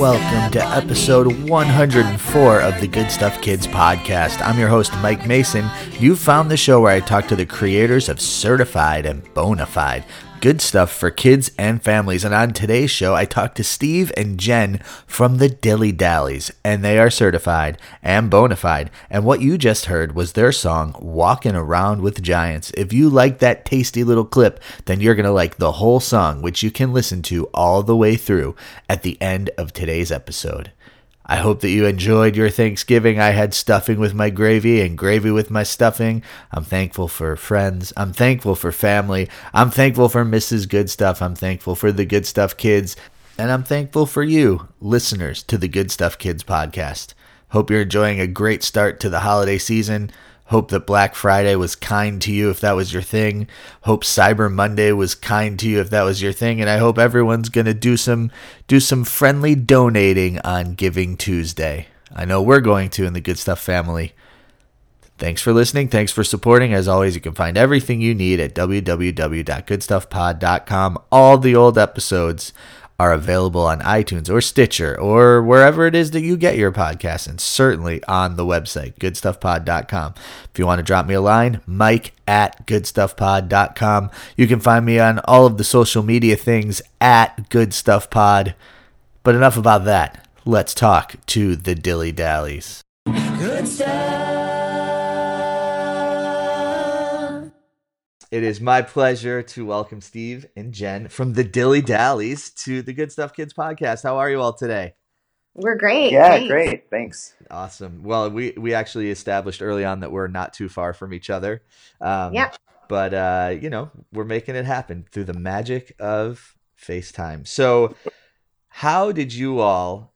Welcome to episode 104 of the Good Stuff Kids podcast. I'm your host, Mike Mason. You found the show where I talk to the creators of Certified and Bonafide. Good stuff for kids and families. And on today's show, I talked to Steve and Jen from the Dilly Dallies, and they are certified and bona fide. And what you just heard was their song, Walking Around with Giants. If you like that tasty little clip, then you're going to like the whole song, which you can listen to all the way through at the end of today's episode. I hope that you enjoyed your Thanksgiving. I had stuffing with my gravy and gravy with my stuffing. I'm thankful for friends. I'm thankful for family. I'm thankful for Mrs. Good Stuff. I'm thankful for the Good Stuff Kids. And I'm thankful for you, listeners to the Good Stuff Kids podcast. Hope you're enjoying a great start to the holiday season. Hope that Black Friday was kind to you if that was your thing. Hope Cyber Monday was kind to you if that was your thing. And I hope everyone's gonna do some do some friendly donating on Giving Tuesday. I know we're going to in the Good Stuff family. Thanks for listening. Thanks for supporting. As always, you can find everything you need at www.goodstuffpod.com. All the old episodes are available on iTunes or Stitcher or wherever it is that you get your podcasts, and certainly on the website, goodstuffpod.com. If you want to drop me a line, mike at goodstuffpod.com. You can find me on all of the social media things at goodstuffpod. But enough about that. Let's talk to the Dilly Dallies. Good stuff. It is my pleasure to welcome Steve and Jen from the Dilly Dallies to the Good Stuff Kids podcast. How are you all today? We're great. Yeah, thanks. great. Thanks. Awesome. Well, we we actually established early on that we're not too far from each other. Um, Yep. But uh, you know, we're making it happen through the magic of FaceTime. So, how did you all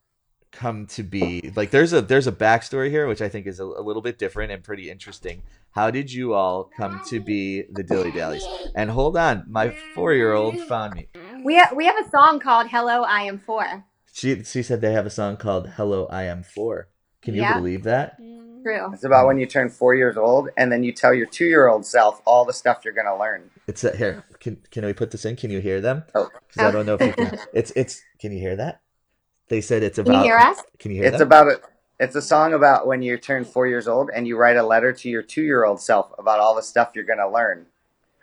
come to be like? There's a there's a backstory here, which I think is a, a little bit different and pretty interesting. How did you all come to be the Dilly Dallies? And hold on, my four year old found me. We have, we have a song called "Hello, I Am Four. She she said they have a song called "Hello, I Am Four. Can you Yeah. believe that? True. It's about when you turn four years old and then you tell your two year old self all the stuff you're going to learn. It's a, here. Can can we put this in? Can you hear them? Oh. Because I don't know if you can. It's it's. Can you hear that? They said it's about. Can you hear us? Can you hear It's them? about a, it's a song about when you turn four years old and you write a letter to your two year old self about all the stuff you're going to learn.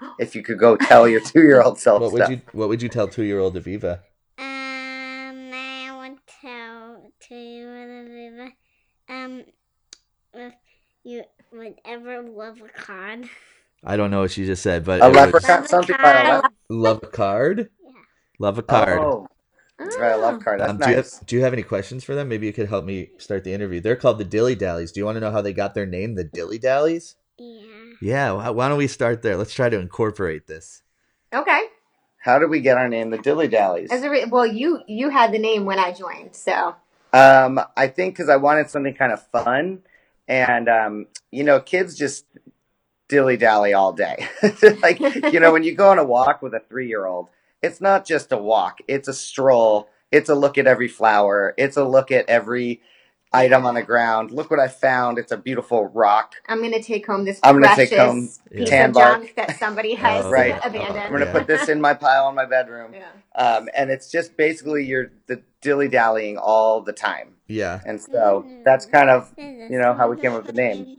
If you could go tell your two year old self what would stuff. you What would you tell two year old Aviva? Um, I want to tell to you, Aviva, um, if you would ever love a card. I don't know what she just said, but A it was- leprechaun, something about a Leprechaun. leprechaun. love a card. Love a card. Oh, that's right. I love card. That's Um, do, you have, do you have any questions for them? Maybe you could help me start the interview. They're called the Dilly Dallies. Do you want to know how they got their name, the Dilly Dallies? Yeah. Yeah. Why, why don't we start there? Let's try to incorporate this. Okay. How did we get our name, the Dilly Dallies? As a re- well, you you had the name when I joined, so Um, I think because I wanted something kind of fun, and um, you know, kids just dilly dally all day. like you know, when you go on a walk with a three year old, it's not just a walk; it's a stroll. It's a look at every flower. It's a look at every item on the ground. Look what I found! It's a beautiful rock. I'm gonna take home this I'm gonna precious take home piece tan of bark. junk that somebody has Oh, Right. abandoned. I'm gonna Yeah. put this in my pile in my bedroom, Yeah. um, and it's just basically you're the dilly dallying all the time. Yeah. And so that's kind of you know how we came up with the name.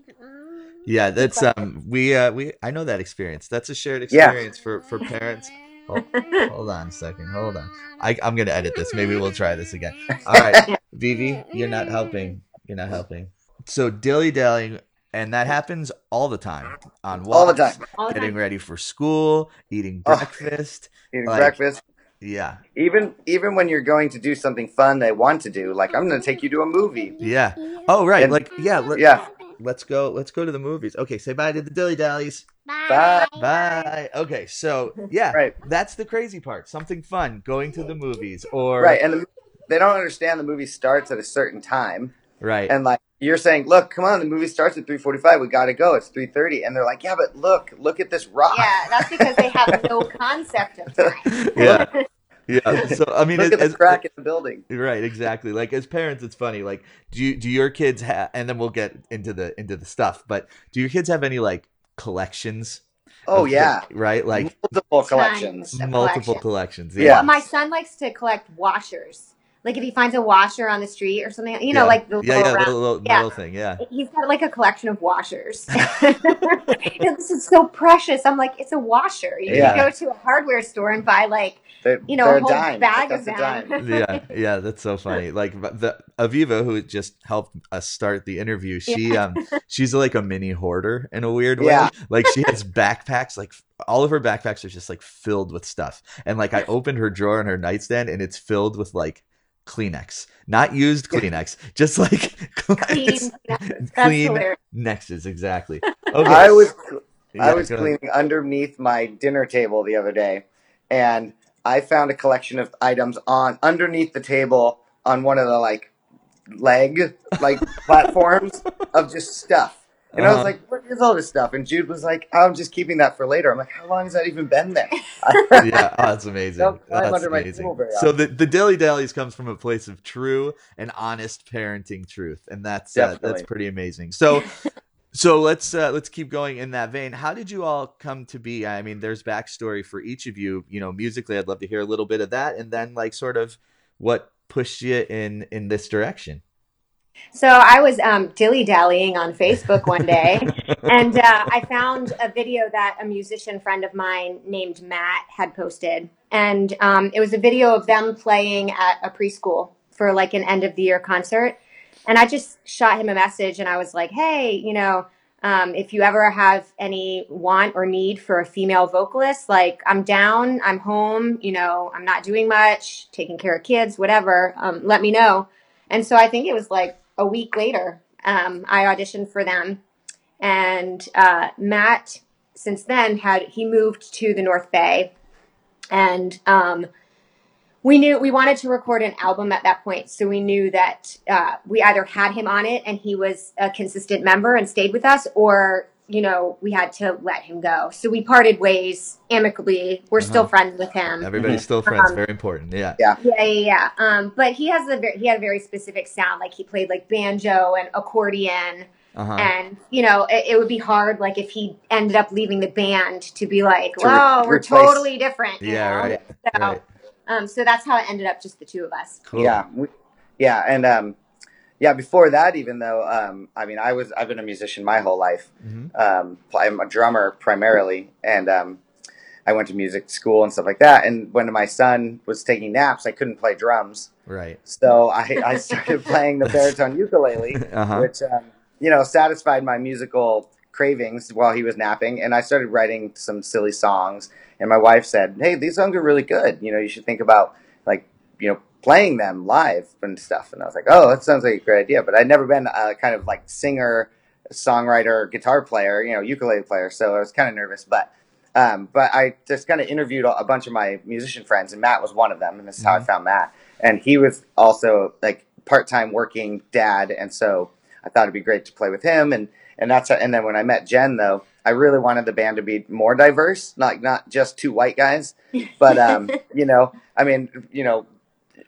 Yeah. That's um. We uh. We. I know that experience. That's a shared Yeah. experience for for parents. Hold, hold on a second. Hold on. I, I'm gonna edit this. Maybe we'll try this again. All right, Vivi, you're not helping. You're not helping. So dilly dallying, and that happens all the time on walks, all the time. All the getting time. ready for school, eating Oh. breakfast. Eating Like- breakfast. Yeah, Even even when you're going to do something fun they want to do, like I'm going to take you to a movie. yeah. Oh right, And- like yeah. Let, Yeah. Let's go. Let's go to the movies. Okay, say bye to the dilly dallies. Bye. Bye. Okay, so yeah, Right. That's the crazy part. Something fun, going to the movies, or Right, and the, they don't understand the movie starts at a certain time, right. and like you're saying, look, come on, the movie starts at 3:45. We got to go. It's 3:30, and they're like, yeah, but look, look at this rock. Yeah, that's because they have no concept of time. yeah. Yeah. So I mean, Look as, at the as- crack in the building. Right, exactly. Like as parents, it's funny. Like, do you, do your kids have? And then we'll get into the into the stuff. But do your kids have any like collections? Oh yeah, thi- right. Like multiple collections. Multiple collection. collections. Yeah. My son likes to collect washers. Like if he finds a washer on the street or something, you know, Yeah. like the yeah, little yeah, round- little, little yeah. metal thing. Yeah. He's got like a collection of washers. this is so precious. I'm like, it's a washer. You Yeah. can go to a hardware store and buy like, They're, you know, they're a whole dime. bag Like, of them. yeah, yeah, that's so funny. Like the Aviva, who just helped us start the interview, she um she's like a mini hoarder in a weird way. Yeah. Like she has backpacks, like all of her backpacks are just like filled with stuff. And like I opened her drawer in her nightstand, and it's filled with like Kleenex, not used Kleenex, just like Clean. That's clean hilarious. Nexus, exactly. Okay, I was Yeah, I was go ahead. cleaning underneath my dinner table the other day, and I found a collection of items on underneath the table on one of the like leg like platforms of just stuff. And I Uh-huh. was like, "What is all this stuff?" And Jude was like, "I'm just keeping that for later." I'm like, "How long has that even been there?" yeah, oh, that's amazing. Don't climb That's under my amazing. table very So the the dilly dallies comes from a place of true and honest parenting truth, and that's uh, that's pretty amazing. So. So let's uh, let's keep going in that vein. How did you all come to be? I mean, there's backstory for each of you. You know, musically, I'd love to hear a little bit of that, and then like sort of what pushed you in in this direction. So I was um, dilly dallying on Facebook one day, and uh, I found a video that a musician friend of mine named Matt had posted, and um, it was a video of them playing at a preschool for like an end of the year concert. And I just shot him a message, and I was like, "Hey, you know, um, if you ever have any want or need for a female vocalist, like I'm down, I'm home, you know, I'm not doing much, taking care of kids, whatever. Um, let me know." And so I think it was like a week later, um, I auditioned for them. And uh, Matt, since then, had he moved to the North Bay, and um, we knew we wanted to record an album at that point. So we knew that uh, we either had him on it and he was a consistent member and stayed with us, or you know we had to let him go. So we parted ways amicably. We're still Uh-huh. friends with him. Everybody's still friends. Um, Very important. Yeah. Yeah, yeah, yeah. Um, but he has a very, he had a very specific sound. Like he played like banjo and accordion, Uh-huh. and you know it, it would be hard. Like if he ended up leaving the band to be like, To re- "Whoa, we're replace- totally different." you Yeah. know? Right. So, Right. um, so that's how it ended up just the two of us. Cool. Yeah, we, yeah, and um, yeah. Before that, even though um, I mean, I was I've been a musician my whole life. Mhm. Um, I'm a drummer primarily, and um, I went to music school and stuff like that. And when my son was taking naps, I couldn't play drums, Right. so I, I started playing the baritone ukulele, Uh-huh. which um, you know satisfied my musical cravings while he was napping. And I started writing some silly songs. And my wife said, "Hey, these songs are really good. You know, you should think about like you know playing them live and stuff." And I was like, "Oh, that sounds like a great idea." But I'd never been a kind of like singer, songwriter, guitar player, you know, ukulele player. So I was kind of nervous, but. Um, but I just kind of interviewed a bunch of my musician friends, and Matt was one of them. And this is how I Mhm. found Matt. And he was also like part-time working dad, and so I thought it'd be great to play with him. And and that's and then when I met Jen, though, I really wanted the band to be more diverse, not not just two white guys, but um, you know, I mean, you know,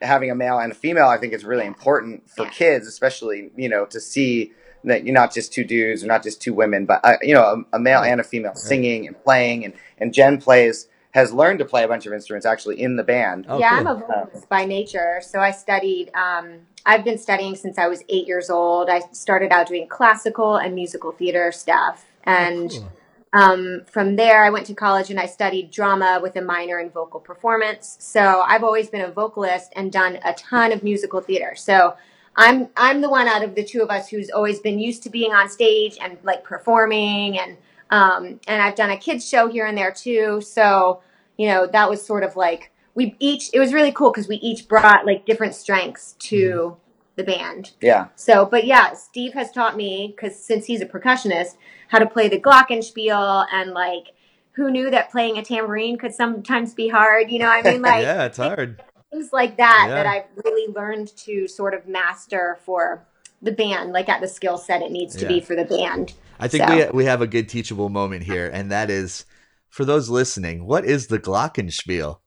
having a male and a female, I think is really important for Yeah. kids, especially you know, to see that you're not just two dudes or not just two women, but uh, you know, a, a male and a female singing and playing. And and Jen plays has learned to play a bunch of instruments actually in the band. Oh, yeah, cool. I'm a vocalist by nature. So I studied. Um, I've been studying since I was eight years old. I started out doing classical and musical theater stuff, and Cool. Um, from there I went to college and I studied drama with a minor in vocal performance. So I've always been a vocalist and done a ton of musical theater. So I'm I'm the one out of the two of us who's always been used to being on stage and like performing and um, and I've done a kids show here and there too. So you know that was sort of like we each it was really cool because we each brought like different strengths to the band. Yeah, So, but yeah, Steve has taught me because since he's a percussionist, how to play the glockenspiel and like who knew that playing a tambourine could sometimes be hard. You know, I mean, like yeah, it's hard. things like that Yeah. that I've really learned to sort of master for the band, like at the skill set it needs to Yeah. be for the band. I think So- we we have a good teachable moment here, and that is for those listening. What is the Glockenspiel?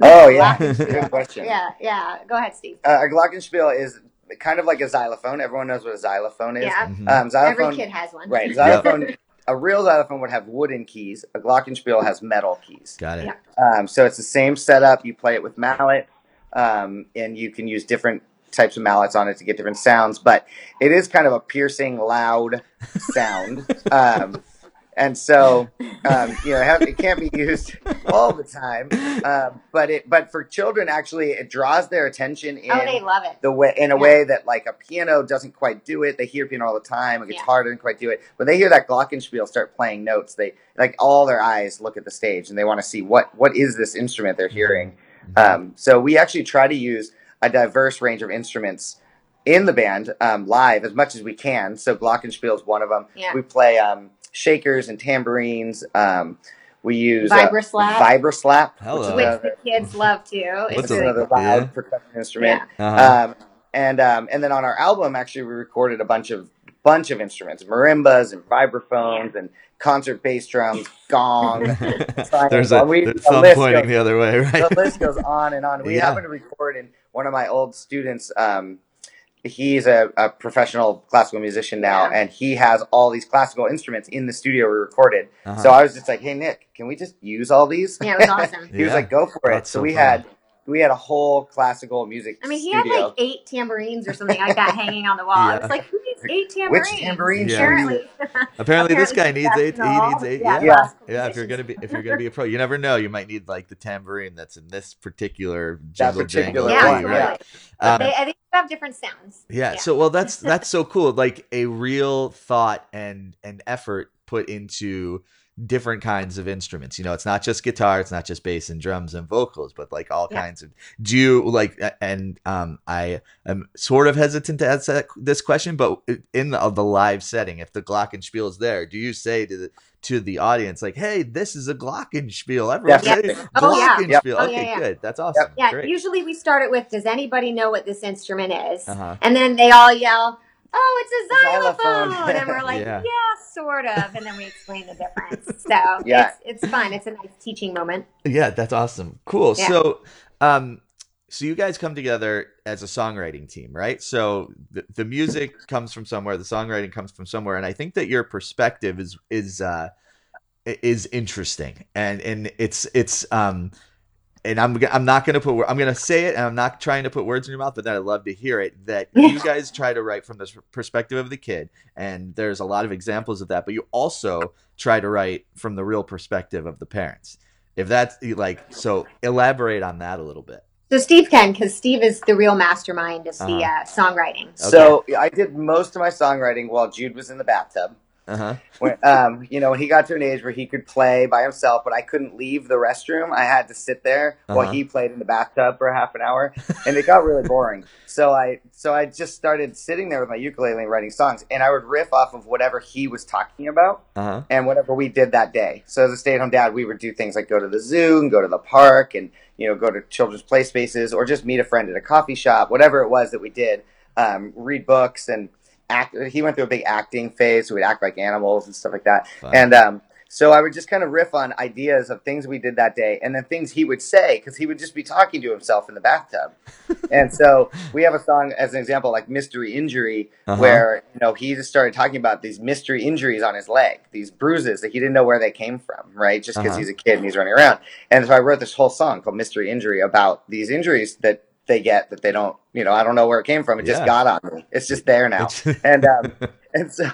Oh yeah, good question. Yeah, yeah. Go ahead, Steve. Uh, a glockenspiel is kind of like a xylophone. Everyone knows what a xylophone is. Yeah. Mhm. Um, xylophone, Every kid has one. right? Xylophone. A real xylophone would have wooden keys. A glockenspiel has metal keys. Got it. Yeah. Um, so it's the same setup. You play it with mallet, um, and you can use different types of mallets on it to get different sounds. But it is kind of a piercing, loud sound. um, and so, um, you know, have, it can't be used all the time. Um, but it, but for children, actually, it draws their attention in Oh, they love it. the way in a Yeah. way that like a piano doesn't quite do it. They hear piano all the time. A Yeah. guitar doesn't quite do it. When they hear that glockenspiel start playing notes, they like all their eyes look at the stage and they want to see what what is this instrument they're hearing. Um, so we actually try to use a diverse range of instruments in the band um, live as much as we can. So glockenspiel is one of them. Yeah. We play um, shakers and tambourines. Um, we use Vibraslap. Uh, Vibraslap, Hello. which Which another, the kids love too. It's What's which is a- really another loud Yeah. percussion instrument. Uh-huh. Um, and um, and then on our album, actually, we recorded a bunch of bunch of instruments, marimbas and vibraphones and concert bass drums, gong. there's a We- there's the some list pointing goes- the other way, right? the list goes on and on. We Yeah. happened to record in one of my old students. Um, he's a, a professional classical musician now, Yeah. and he has all these classical instruments in the studio we recorded. Uh-huh. So I was just like, "Hey Nick, can we just use all these?" Yeah, it was awesome. he was like, "Go for it." So so we fun. had we had a whole classical music. I mean, he studio. had like eight tambourines or something like that hanging on the wall. I Yeah. was like, who needs eight Which tambourines? tambourine Yeah. Apparently, Apparently, this guy needs eight. He needs eight. Yeah, Yeah. Yeah, if you're gonna be if you're gonna be a pro, you never know. You might need like the tambourine that's in this particular That jingle particular jangle yeah, one, right? Um, they, I think they have different sounds. yeah, So well, that's that's so cool. Like a real thought and and effort put into different kinds of instruments. You know, it's not just guitar, it's not just bass and drums and vocals, but like all Yeah. kinds of. Do you like? And um, I am sort of hesitant to answer that- this question, but in the, the live setting, if the glockenspiel is there, do you say to the to the audience like, "Hey, this is a glockenspiel"? Everyone say Definitely. Oh, yeah. glockenspiel. Oh, Okay, yeah, yeah. good. That's awesome. Yeah, Great. usually we start it with, "Does anybody know what this instrument is?" Uh-huh. And then they all yell, "Oh, it's a Xylophone." xylophone!" and we're like, Yeah. "Yeah, sort of." And then we explain the difference. So Yeah. it's it's fun. It's a nice teaching moment. Yeah, that's awesome. Cool. Yeah. So, um, so you guys come together as a songwriting team, right? So the, the music comes from somewhere, the songwriting comes from somewhere, and I think that your perspective is is uh, is interesting, and and it's it's um. And I'm g- I'm not gonna put I'm gonna say it and I'm not trying to put words in your mouth, but then I'd love to hear it. That you guys try to write from the perspective of the kid, and there's a lot of examples of that. But you also try to write from the real perspective of the parents if that's like so elaborate on that a little bit So Steve can, because Steve is the real mastermind of the Uh-huh. uh, songwriting. So I did most of my songwriting while Jude was in the bathtub. Uh-huh um, you know, he got to an age where he could play by himself, but I couldn't leave the restroom. I had to sit there while Uh-huh. he played in the bathtub for half an hour, and it got really boring. So I, so I just started sitting there with my ukulele and writing songs, and I would riff off of whatever he was talking about uh-huh and whatever we did that day. So as a stay-at-home dad, we would do things like go to the zoo and go to the park, and you know, go to children's play spaces, or just meet a friend at a coffee shop, whatever it was that we did. Um, read books and act. He went through a big acting phase, so we'd act like animals and stuff like that. Fun. And um, so I would just kind of riff on ideas of things we did that day, and then things he would say because he would just be talking to himself in the bathtub. and so we have a song as an example, like "Mystery Injury," Uh-huh. where you know he just started talking about these mystery injuries on his leg, these bruises that he didn't know where they came from, right? Just because Uh-huh. he's a kid and he's running around. And so I wrote this whole song called "Mystery Injury" about these injuries that they get that they don't, you know, I don't know where it came from. It just got on me. It's just there now. And um, and so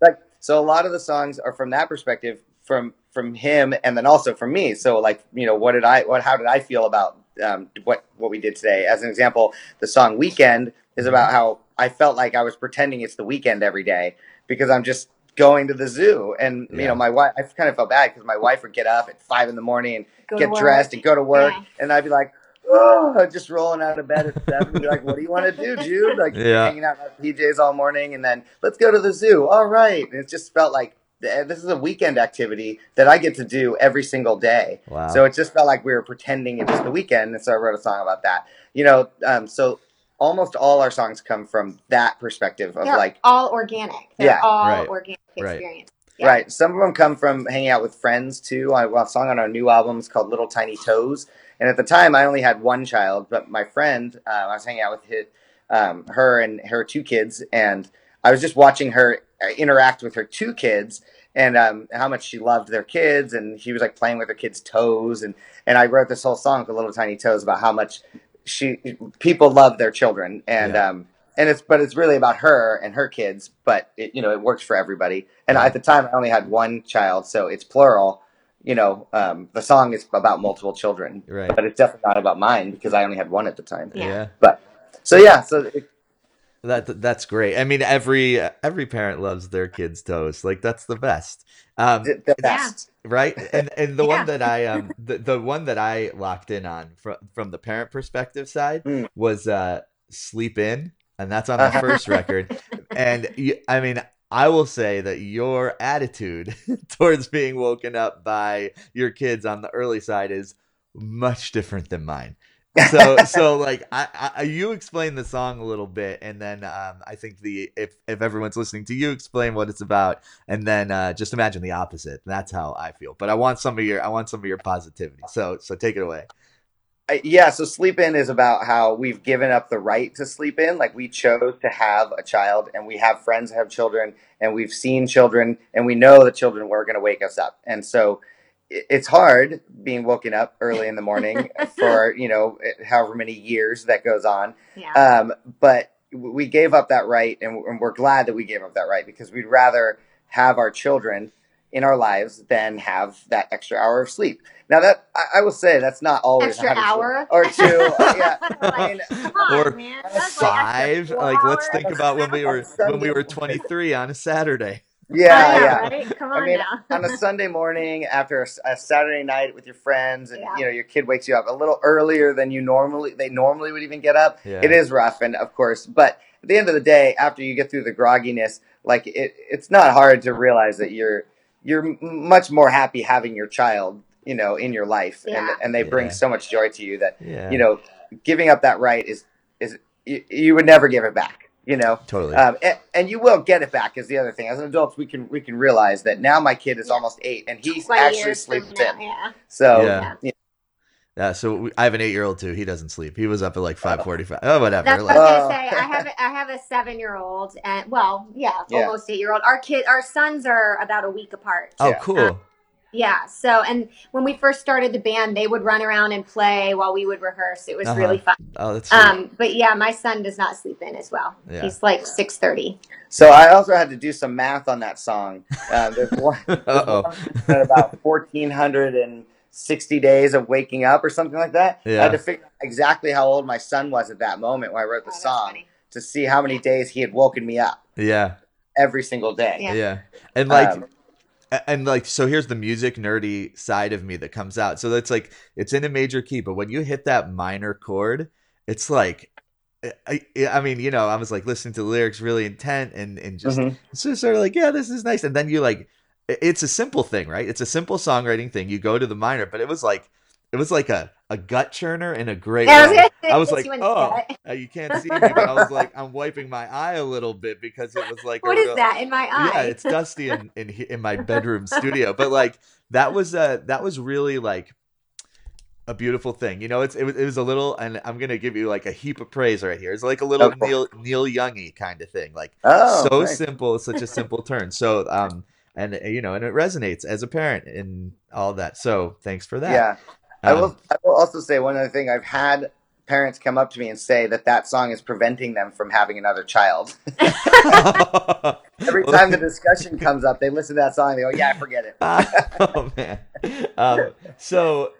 like so a lot of the songs are from that perspective from from him and then also from me. So like you know what did i what how did i feel about um, what what we did today? As an example the song weekend is about how i felt like i was pretending it's the weekend every day because i'm just going to the zoo. And you know my wife i kind of felt bad because my wife would get up at five in the morning and Go get dressed and go to work. Yeah. and i'd be like oh, just rolling out of bed at seven. and be like, what do you want to do, Jude? Like Yeah. hanging out in our PJs all morning, and then let's go to the zoo. All right, and it just felt like this is a weekend activity that I get to do every single day. wow So it just felt like we were pretending it was the weekend, and so I wrote a song about that. You know, um, so almost all our songs come from that perspective of They're like all organic. They're Yeah. all Right. organic Right. experience. Yeah. Right. Some of them come from hanging out with friends too. I well, a song on our new album is called Little Tiny Toes. And at the time, I only had one child, but my friend, uh, I was hanging out with his, um, her and her two kids, and I was just watching her uh, interact with her two kids and um, how much she loved their kids, and she was like playing with her kids' toes, and and I wrote this whole song called Little Tiny Toes about how much she people love their children, and Yeah. um, and it's but it's really about her and her kids, but it, you know it works for everybody. And at the time, I only had one child, so it's plural. You know, um, the song is about multiple children, Right. but it's definitely not about mine because I only had one at the time. Yeah. yeah. But so yeah, so it, That that's great. I mean, every every parent loves their kids' toes. Like that's the best. Um, the, the best. right and and the Yeah. one that i um the, the one that i locked in on from from the parent perspective side Mm. was uh sleep in and that's on the first record and you, i mean i will say that your attitude towards being woken up by your kids on the early side is much different than mine. So so like I, I you explain the song a little bit and then um i think the if if everyone's listening to you explain what it's about and then uh just imagine the opposite. That's how i feel. But i want some of your i want some of your positivity. So so take it away yeah, so sleep in is about how we've given up the right to sleep in. Like we chose to have a child, and we have friends have children, and we've seen children, and we know that children were going to wake us up. And so it's hard being woken up early in the morning for you know however many years that goes on. Yeah. Um, but we gave up that right, and we're glad that we gave up that right because we'd rather have our children in our lives than have that extra hour of sleep. Now that I, I will say that's not always Extra 100% hour or two. uh, yeah, I mean, Come on, Or man. That's like five like let's think about when we were when we were 23 on a saturday yeah, I know, yeah. right? Come I on mean, now. on a Sunday morning after a Saturday night with your friends, and Yeah. you know your kid wakes you up a little earlier than you normally they normally would even get up. Yeah. It is rough, and of course, but at the end of the day, after you get through the grogginess, like it, it's not hard to realize that you're you're much more happy having your child, you know, in your life, and Yeah. and they bring Yeah. so much joy to you that yeah you know giving up that right is is you, you would never give it back. You know, totally um, and, and you will get it back is the other thing. As adults, we can we can realize that now my kid is Yeah. almost eight, and he 20 actually sleeps now, in. Yeah. So Yeah. You yeah so we, i have an eight-year-old too he doesn't sleep he was up at like 5.45 oh whatever That's like, what I was gonna say. I have a, I have a seven year old and well, yeah, Yeah. almost eight year old. Our kid, our sons are about a week apart. oh Yeah. cool Yeah. So, and when we first started the band, they would run around and play while we would rehearse. It was Uh-huh. really fun. oh that's sweet. Um, but yeah, my son does not sleep in as well. Yeah. He's like six thirty. So I also had to do some math on that song. Uh, there's one, there's one at about fourteen hundred and sixty days of waking up or something like that. I Yeah. had to figure out exactly how old my son was at that moment when I wrote the song to see how many days he had woken me up yeah every single day. Yeah. yeah and like Um, and like so here's the music nerdy side of me that comes out so that's like it's in a major key but when you hit that minor chord it's like I, I mean you know i was like listening to the lyrics really intent and and just mhm. it's just sort of like yeah this is nice and then you like it- it's a simple thing right it's a simple songwriting thing you go to the minor but it was like it was like a, a gut churner in a great Yeah, I was way I was like, you oh, gut. you can't see me, but I was like, I'm wiping my eye a little bit because it was like, a What is real- that in my eye? yeah, it's dusty in, in in my bedroom studio, but like that was uh that was really like a beautiful thing. You know, it's it was, it was a little, and I'm gonna give you like a heap of praise right here. It's like a little Okay. Neil Neil Youngy kind of thing, like Oh, so nice. simple, such a simple turn. So um, and uh, you know, and it resonates as a parent and all that. So thanks for that. Yeah. I Um, will. I will also say one other thing. I've had parents come up to me and say that that song is preventing them from having another child. Every time the discussion comes up, they listen to that song. and They go, "Yeah, I forget it." oh man. Um, so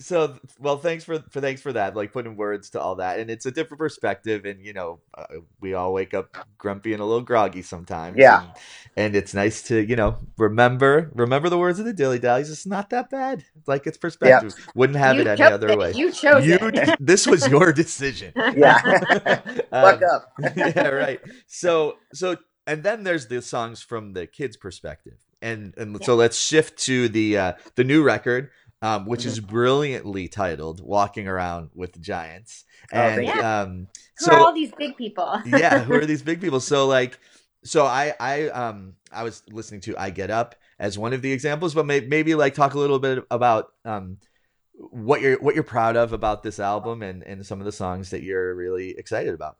so well thanks for for thanks for that like putting words to all that and it's a different perspective and you know uh, we all wake up grumpy and a little groggy sometimes Yeah. and, and it's nice to you know remember remember the words of the dilly dallies it's not that bad like it's perspective wouldn't have you it any other it. way You chose You- it. this was your decision Yeah. Um, Fuck up. yeah, right. So so and then there's the songs from the kids' perspective. And and so let's shift to the uh the new record, um, which is brilliantly titled Walking Around with Giants. Oh, And thank you. um Who are all these big people? yeah, who are these big people? So like so I I um I was listening to I Get Up as one of the examples, but may, maybe like talk a little bit about um what you're what you're proud of about this album and and some of the songs that you're really excited about.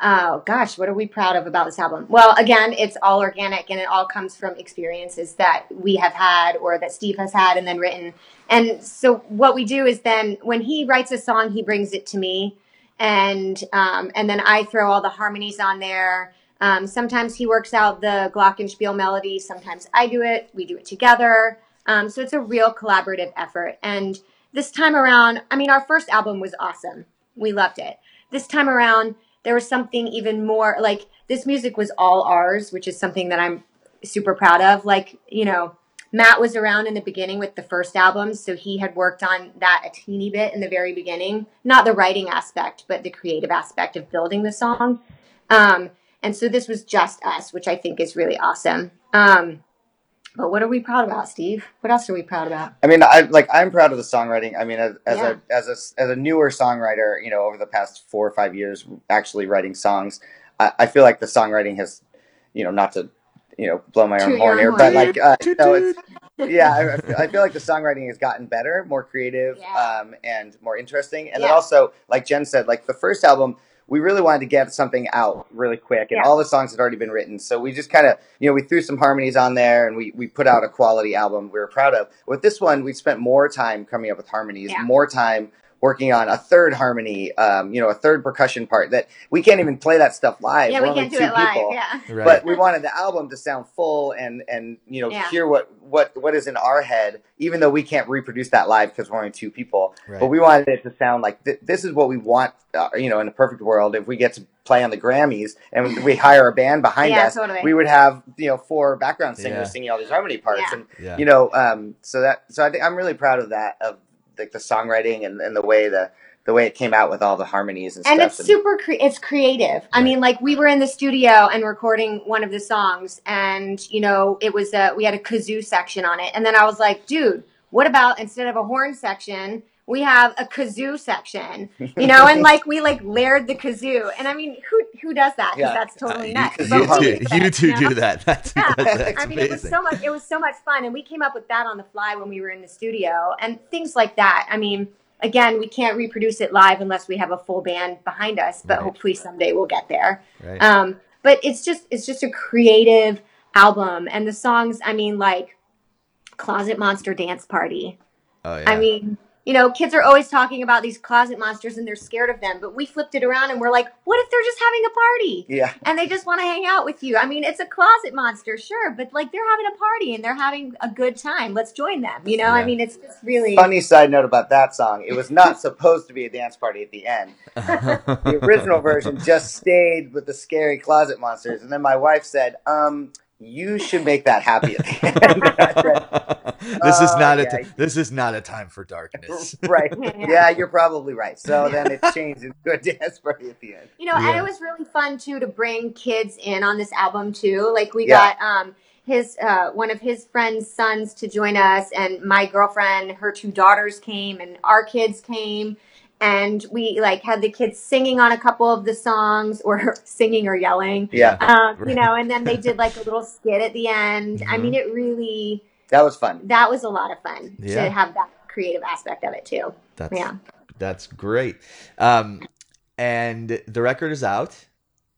Oh gosh, what are we proud of about this album? Well, again, it's all organic and it all comes from experiences that we have had or that Steve has had and then written. And so what we do is then when he writes a song, he brings it to me and um, and then I throw all the harmonies on there. Um, sometimes he works out the glockenspiel melody. Sometimes I do it. We do it together. Um, so it's a real collaborative effort. And this time around, I mean, our first album was awesome. We loved it. This time around, there was something even more like this music was all ours, which is something that I'm super proud of. Like, you know, Matt was around in the beginning with the first album, so he had worked on that a teeny bit in the very beginning. Not the writing aspect, but the creative aspect of building the song. Um, and so this was just us, which I think is really awesome. Um, but what are we proud about, Steve? What else are we proud about? I mean, I like I'm proud of the songwriting. I mean, as, as Yeah. a as a as a newer songwriter, you know, over the past four or five years, actually writing songs, I, I feel like the songwriting has, you know, not to, you know, blow my own your horn here, horn. but like, uh, you know, it's yeah, I, I feel- like the songwriting has gotten better, more creative, Yeah. um, and more interesting. And then also, like Jen said, like the first album, we really wanted to get something out really quick, and Yeah. all the songs had already been written. So we just kind of, you know, we threw some harmonies on there, and we we put out a quality album we were proud of. With this one, we spent more time coming up with harmonies, Yeah. more time working on a third harmony, um, you know, a third percussion part that we can't even play that stuff live. yeah, We're we only can't do two it live. people Yeah. Right. but we wanted the album to sound full and and you know Yeah. hear what what what is in our head even though we can't reproduce that live because we're only two people Right. but we wanted it to sound like th- this is what we want uh, you know in a perfect world if we get to play on the grammys and we hire a band behind Yeah, us totally. we would have you know four background singers Yeah. singing all these harmony parts Yeah. and yeah. you know um so that so i think i'm really proud of that of like the songwriting and, and the way the the way it came out with all the harmonies and, stuff. and stuff it's super cre- it's creative i mean like we were in the studio and recording one of the songs and you know it was a we had a kazoo section on it and then i was like dude what about instead of a horn section we have a kazoo section you know and like we like layered the kazoo and i mean who who does that 'Cause Yeah. that's totally Uh, nuts you, But you we two, did you it, two know? do that. That's, Yeah. that's, that's I mean, it was amazing. so much. It was so much fun, and we came up with that on the fly when we were in the studio, and things like that. I mean, again, we can't reproduce it live unless we have a full band behind us, but Right. hopefully someday we'll get there. Right. Um, but it's just it's just a creative album, and the songs. I mean, like Closet Monster Dance Party. oh yeah. I mean, you know, kids are always talking about these closet monsters and they're scared of them, but we flipped it around and we're like, what if they're just having a party? yeah and they just want to hang out with you. I mean, it's a closet monster, sure, but like they're having a party and they're having a good time. Let's join them. You know, Yeah. I mean, it's just really funny side note about that song it was not supposed to be a dance party at the end the original version just stayed with the scary closet monsters, and then my wife said, "Um, you should make that happy at the end." And I said, this is "Oh, not a yeah." this is not a time for darkness. right. Yeah. Yeah, you're probably right. So then it changed into a dance party at the end. you know, and it was really fun too to bring kids in on this album too. Like we Yeah. got um his uh one of his friends' sons to join us, and my girlfriend, her two daughters came, and our kids came. And we like had the kids singing on a couple of the songs, or singing or yelling. Yeah, um, you know, and then they did like a little skit at the end. I Mhm. mean, it really that was fun. that was a lot of fun Yeah. to have that creative aspect of it too. That's Yeah. that's great. Um, and the record is out.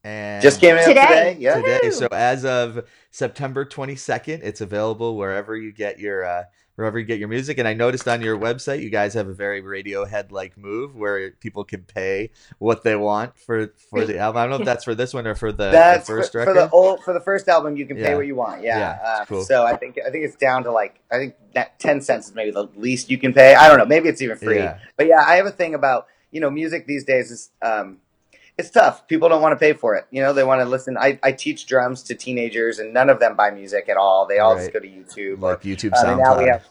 And Just came in Today. today. Yeah. today. So as of September 22nd, it's available wherever you get your uh, wherever you get your music. And I noticed on your website, you guys have a very Radiohead like move where people can pay what they want for for the album. I don't know if that's for this one or for the, the first for, record. for the old for the first album. You can pay what you want. Yeah. Yeah, uh, cool. So I think I think it's down to like I think that ten cents is maybe the least you can pay. I don't know. Maybe it's even free. Yeah. But yeah, I have a thing about you know music these days is um, it's tough. People don't want to pay for it. You know, they want to listen. I, I teach drums to teenagers, and none of them buy music at all. They all Right. just go to YouTube. or- like YouTube I mean, now we have,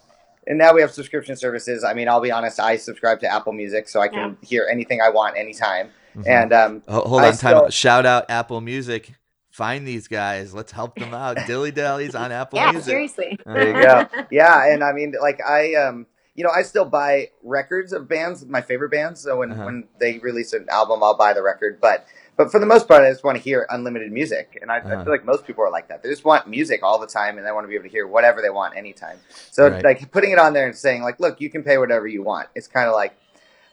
and now we have subscription services. I mean, I'll be honest. I subscribe to Apple Music, so I can hear anything I want anytime. Mhm. And um, Oh, hold I on, time. still- out. Shout out Apple Music. Find these guys. Let's help them out. Dilly Dallies on Apple Yeah, Music. seriously. There you go. yeah, and I mean, like I, um, you know, I still buy records of bands, my favorite bands. So when Uh-huh. when they release an album, I'll buy the record. But but for the most part, I just want to hear unlimited music, and I, I Uh-huh. feel like most people are like that. They just want music all the time, and they want to be able to hear whatever they want anytime. So Right. like putting it on there and saying like, look, you can pay whatever you want. It's kind of like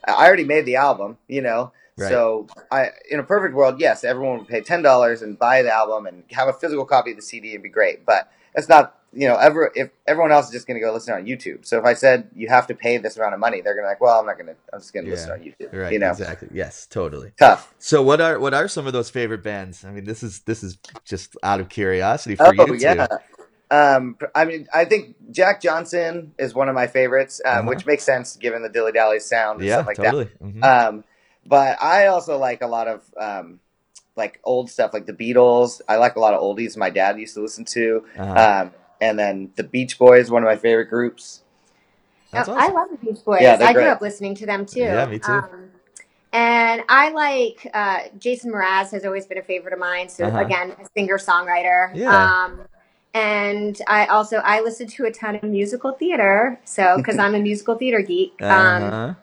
I already made the album, you know. Right. So I, in a perfect world, yes, everyone would pay ten dollars and buy the album and have a physical copy of the CD and be great. But it's not, you know, ever if everyone else is just going to go listen on YouTube. So if I said you have to pay this amount of money, they're going to like, well, I'm not going to. I'm just going to Yeah. listen on YouTube. Right. You know, Exactly. Yes. Totally. tough. So what are what are some of those favorite bands? I mean, this is this is just out of curiosity for Oh you yeah. Um, I mean, I think Jack Johnson is one of my favorites, um, Uh-huh. which makes sense given the Dilly Dally sound and Yeah. stuff like totally. That. Um, but I also like a lot of um, like old stuff, like the Beatles. I like a lot of oldies. My dad used to listen to, Uh-huh. um, and then the Beach Boys, one of my favorite groups. That's Oh, awesome. I love the Beach Boys. Yeah, they're I grew great. up listening to them too. Yeah, me too. Um, and I like uh, Jason Mraz has always been a favorite of mine. So Uh-huh. again, a singer songwriter. Yeah. Um, and I also I listen to a ton of musical theater. So because I'm a musical theater geek. Um, Uh-huh.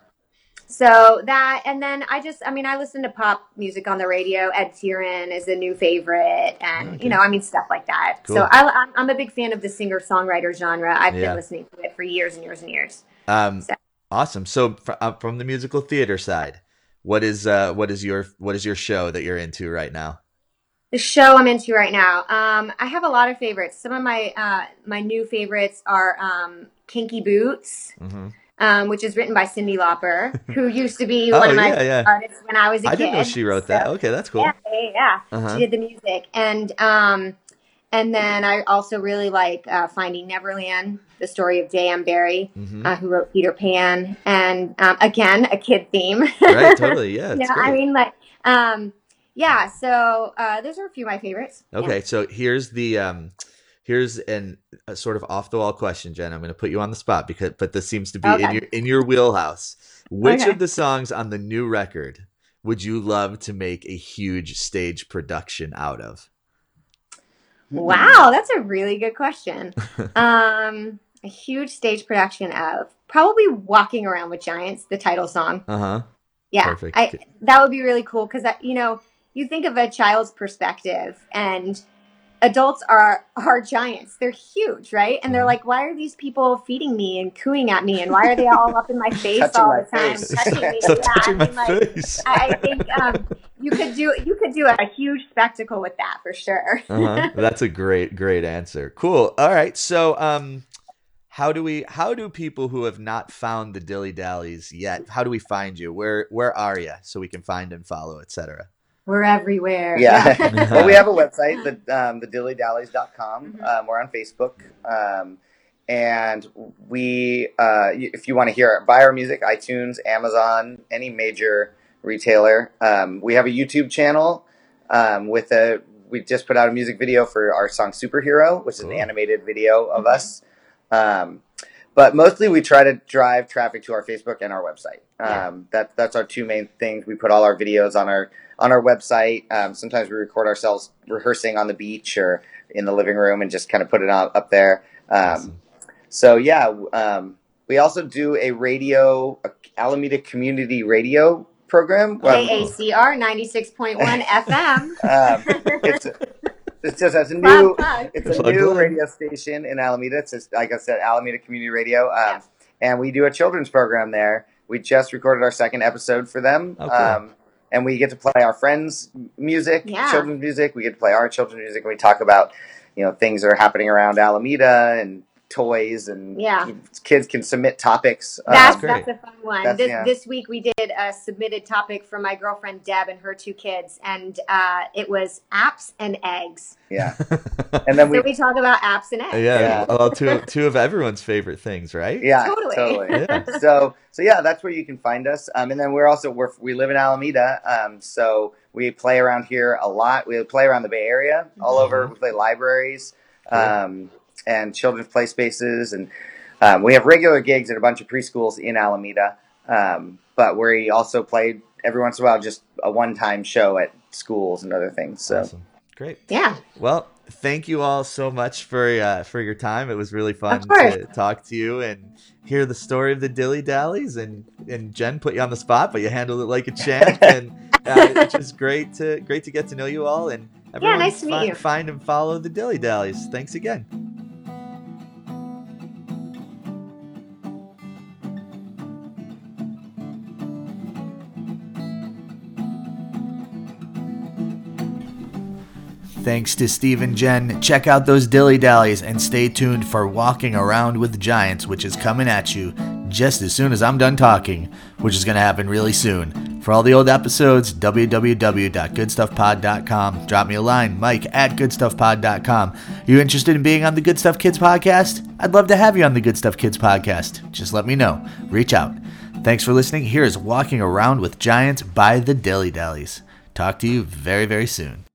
So that and then I just I mean I listen to pop music on the radio. Ed Sheeran is a new favorite, and Okay. you know I mean stuff like that. Cool. So I, I'm, I'm a big fan of the singer songwriter genre. I've Yeah. been listening to it for years and years and years. Um, So- awesome. So fr- uh, from the musical theater side, what is uh what is your what is your show that you're into right now? The show I'm into right now. Um, I have a lot of favorites. Some of my uh, my new favorites are um, Kinky Boots, hmm um, which is written by Cyndi Lauper, who used to be Oh, one of my yeah, yeah. artists when I was a I kid. I didn't know she wrote that. Okay, that's cool. Yeah, yeah, yeah. Uh-huh. She did the music, and um, and then I also really like uh, Finding Neverland, the story of J.M. Barrie, hmm uh, who wrote Peter Pan, and um, again a kid theme. right, totally. Yeah, it's yeah, great. I mean like um, yeah. So uh, those are a few of my favorites. Yeah. Okay, so here's the um here's an a sort of off the wall question, Jen. I'm going to put you on the spot because but this seems to be in your in your wheelhouse. Which Okay. of the songs on the new record would you love to make a huge stage production out of? Wow, that's a really good question. um, a huge stage production of probably "Walking Around with Giants," the title song. Uh-huh. Yeah, Perfect. I that would be really cool because you know you think of a child's perspective and adults are are giants. They're huge, right? And they're Mhm. like, why are these people feeding me and cooing at me, and why are they all up in my face Touching all my the time, face. touching me? Stop Yeah, touching I my like, face. I I think um, you could do you could do a huge spectacle with that for sure. uh-huh. That's a great, great answer. Cool. All right. So, um, how do we? How do people who have not found the Dilly Dallies yet? How do we find you? Where Where are you so we can find and follow, etc. We're everywhere. Yeah. Yeah. well, we have a website, the um, thedillydallies.com. Mhm. Um, we're on Facebook. Um, and we, uh, if you want to hear it, buy our music, iTunes, Amazon, any major retailer. Um, we have a YouTube channel um, with a. We just put out a music video for our song "Superhero," which is an animated video of Mhm. us. But mostly, we try to drive traffic to our Facebook and our website. Yeah. Um, that that's our two main things. We put all our videos on our on our website. Um, sometimes we record ourselves rehearsing on the beach or in the living room and just kind of put it on, up there. Um, Awesome. So yeah, um, we also do a radio, a Alameda Community Radio program. AACR ninety six point one FM. um, it's it's just it's a new plug. it's a new radio station in Alameda. It's just, like I said, Alameda Community Radio, um, Yeah. and we do a children's program there. We just recorded our second episode for them. Oh, cool. um, and we get to play our friends' music, Yeah. children's music. We get to play our children's music. and We talk about, you know, things that are happening around Alameda and toys, and Yeah. kids can submit topics. That's Um, that's a fun one. That's- this yeah. this week we did a submitted topic from my girlfriend Deb and her two kids, and uh, it was apps and eggs. yeah, and then we, so we talk about apps and eggs. yeah, Yeah. well, two two of everyone's favorite things, right? yeah, Totally. totally. Yeah. so so yeah, that's where you can find us. Um, and then we're also we're, we live in Alameda, um, so we play around here a lot. We play around the Bay Area, all over. We play libraries, um, and children's play spaces, and um, we have regular gigs at a bunch of preschools in Alameda. Um, but we also played every once in a while just a one-time show at schools and other things. So Awesome. Great. Yeah. Well, thank you all so much for uh, for your time. It was really fun to talk to you and hear the story of the Dilly Dallies. And and Jen put you on the spot, but you handled it like a champ. And uh, it's just great to great to get to know you all and everyone nice to meet fi- you. find and follow the Dilly Dallies. Thanks again. Thanks to Steve and Jen. Check out those dilly dallies and stay tuned for Walking Around with Giants, which is coming at you just as soon as I'm done talking, which is going to happen really soon. For all the old episodes, www.goodstuffpod.com. Drop me a line, mike at goodstuffpod.com. You interested in being on the Good Stuff Kids podcast? I'd love to have you on the Good Stuff Kids podcast. Just let me know. Reach out. Thanks for listening. Here is Walking Around with Giants by the Dilly Dallies. Talk to you very, very soon.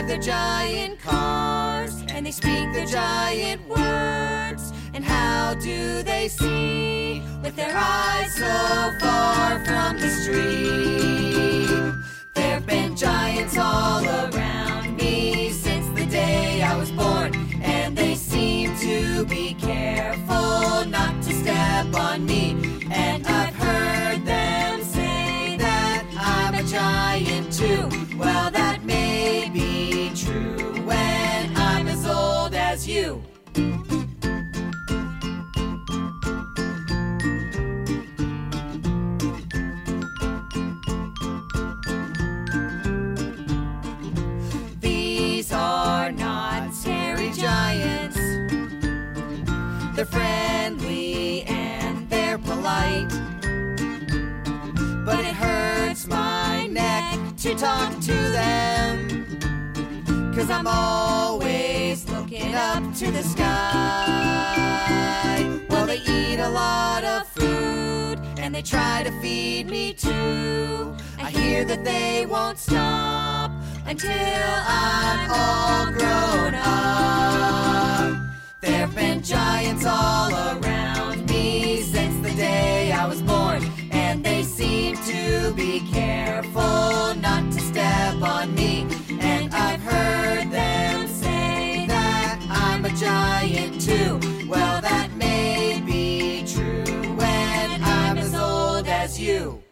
Drive their giant cars and they speak their giant words. And how do they see with their eyes so far from the street? There've been giants all around I'm always looking up to the sky. Well, they eat a lot of food and they try to feed me too. I hear that they won't stop until I'm all grown up. There've been giants all around me since the day I was born, and they seem to be careful not to step on me. Heard them say that I'm a giant too. Well, that may be true when I'm as old as you.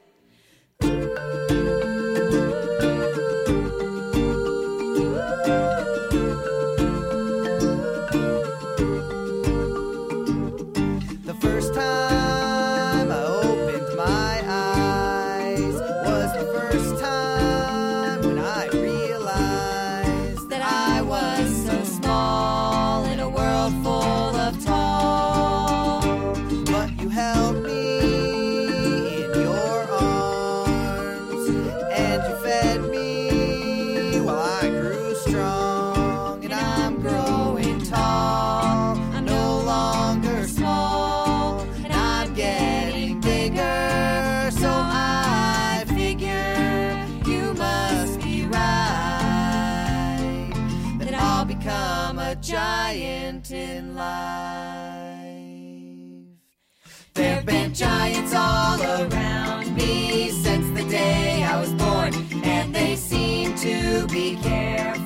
In life. There've been giants all around me since the day I was born, and they seem to be careful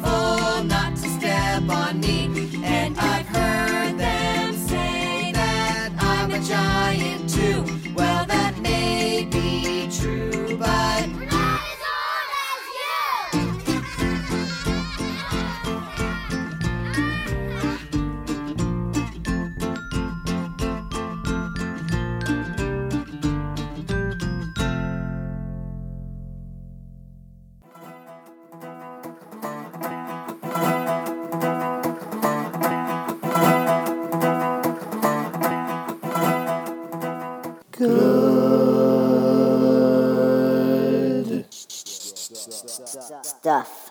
stuff.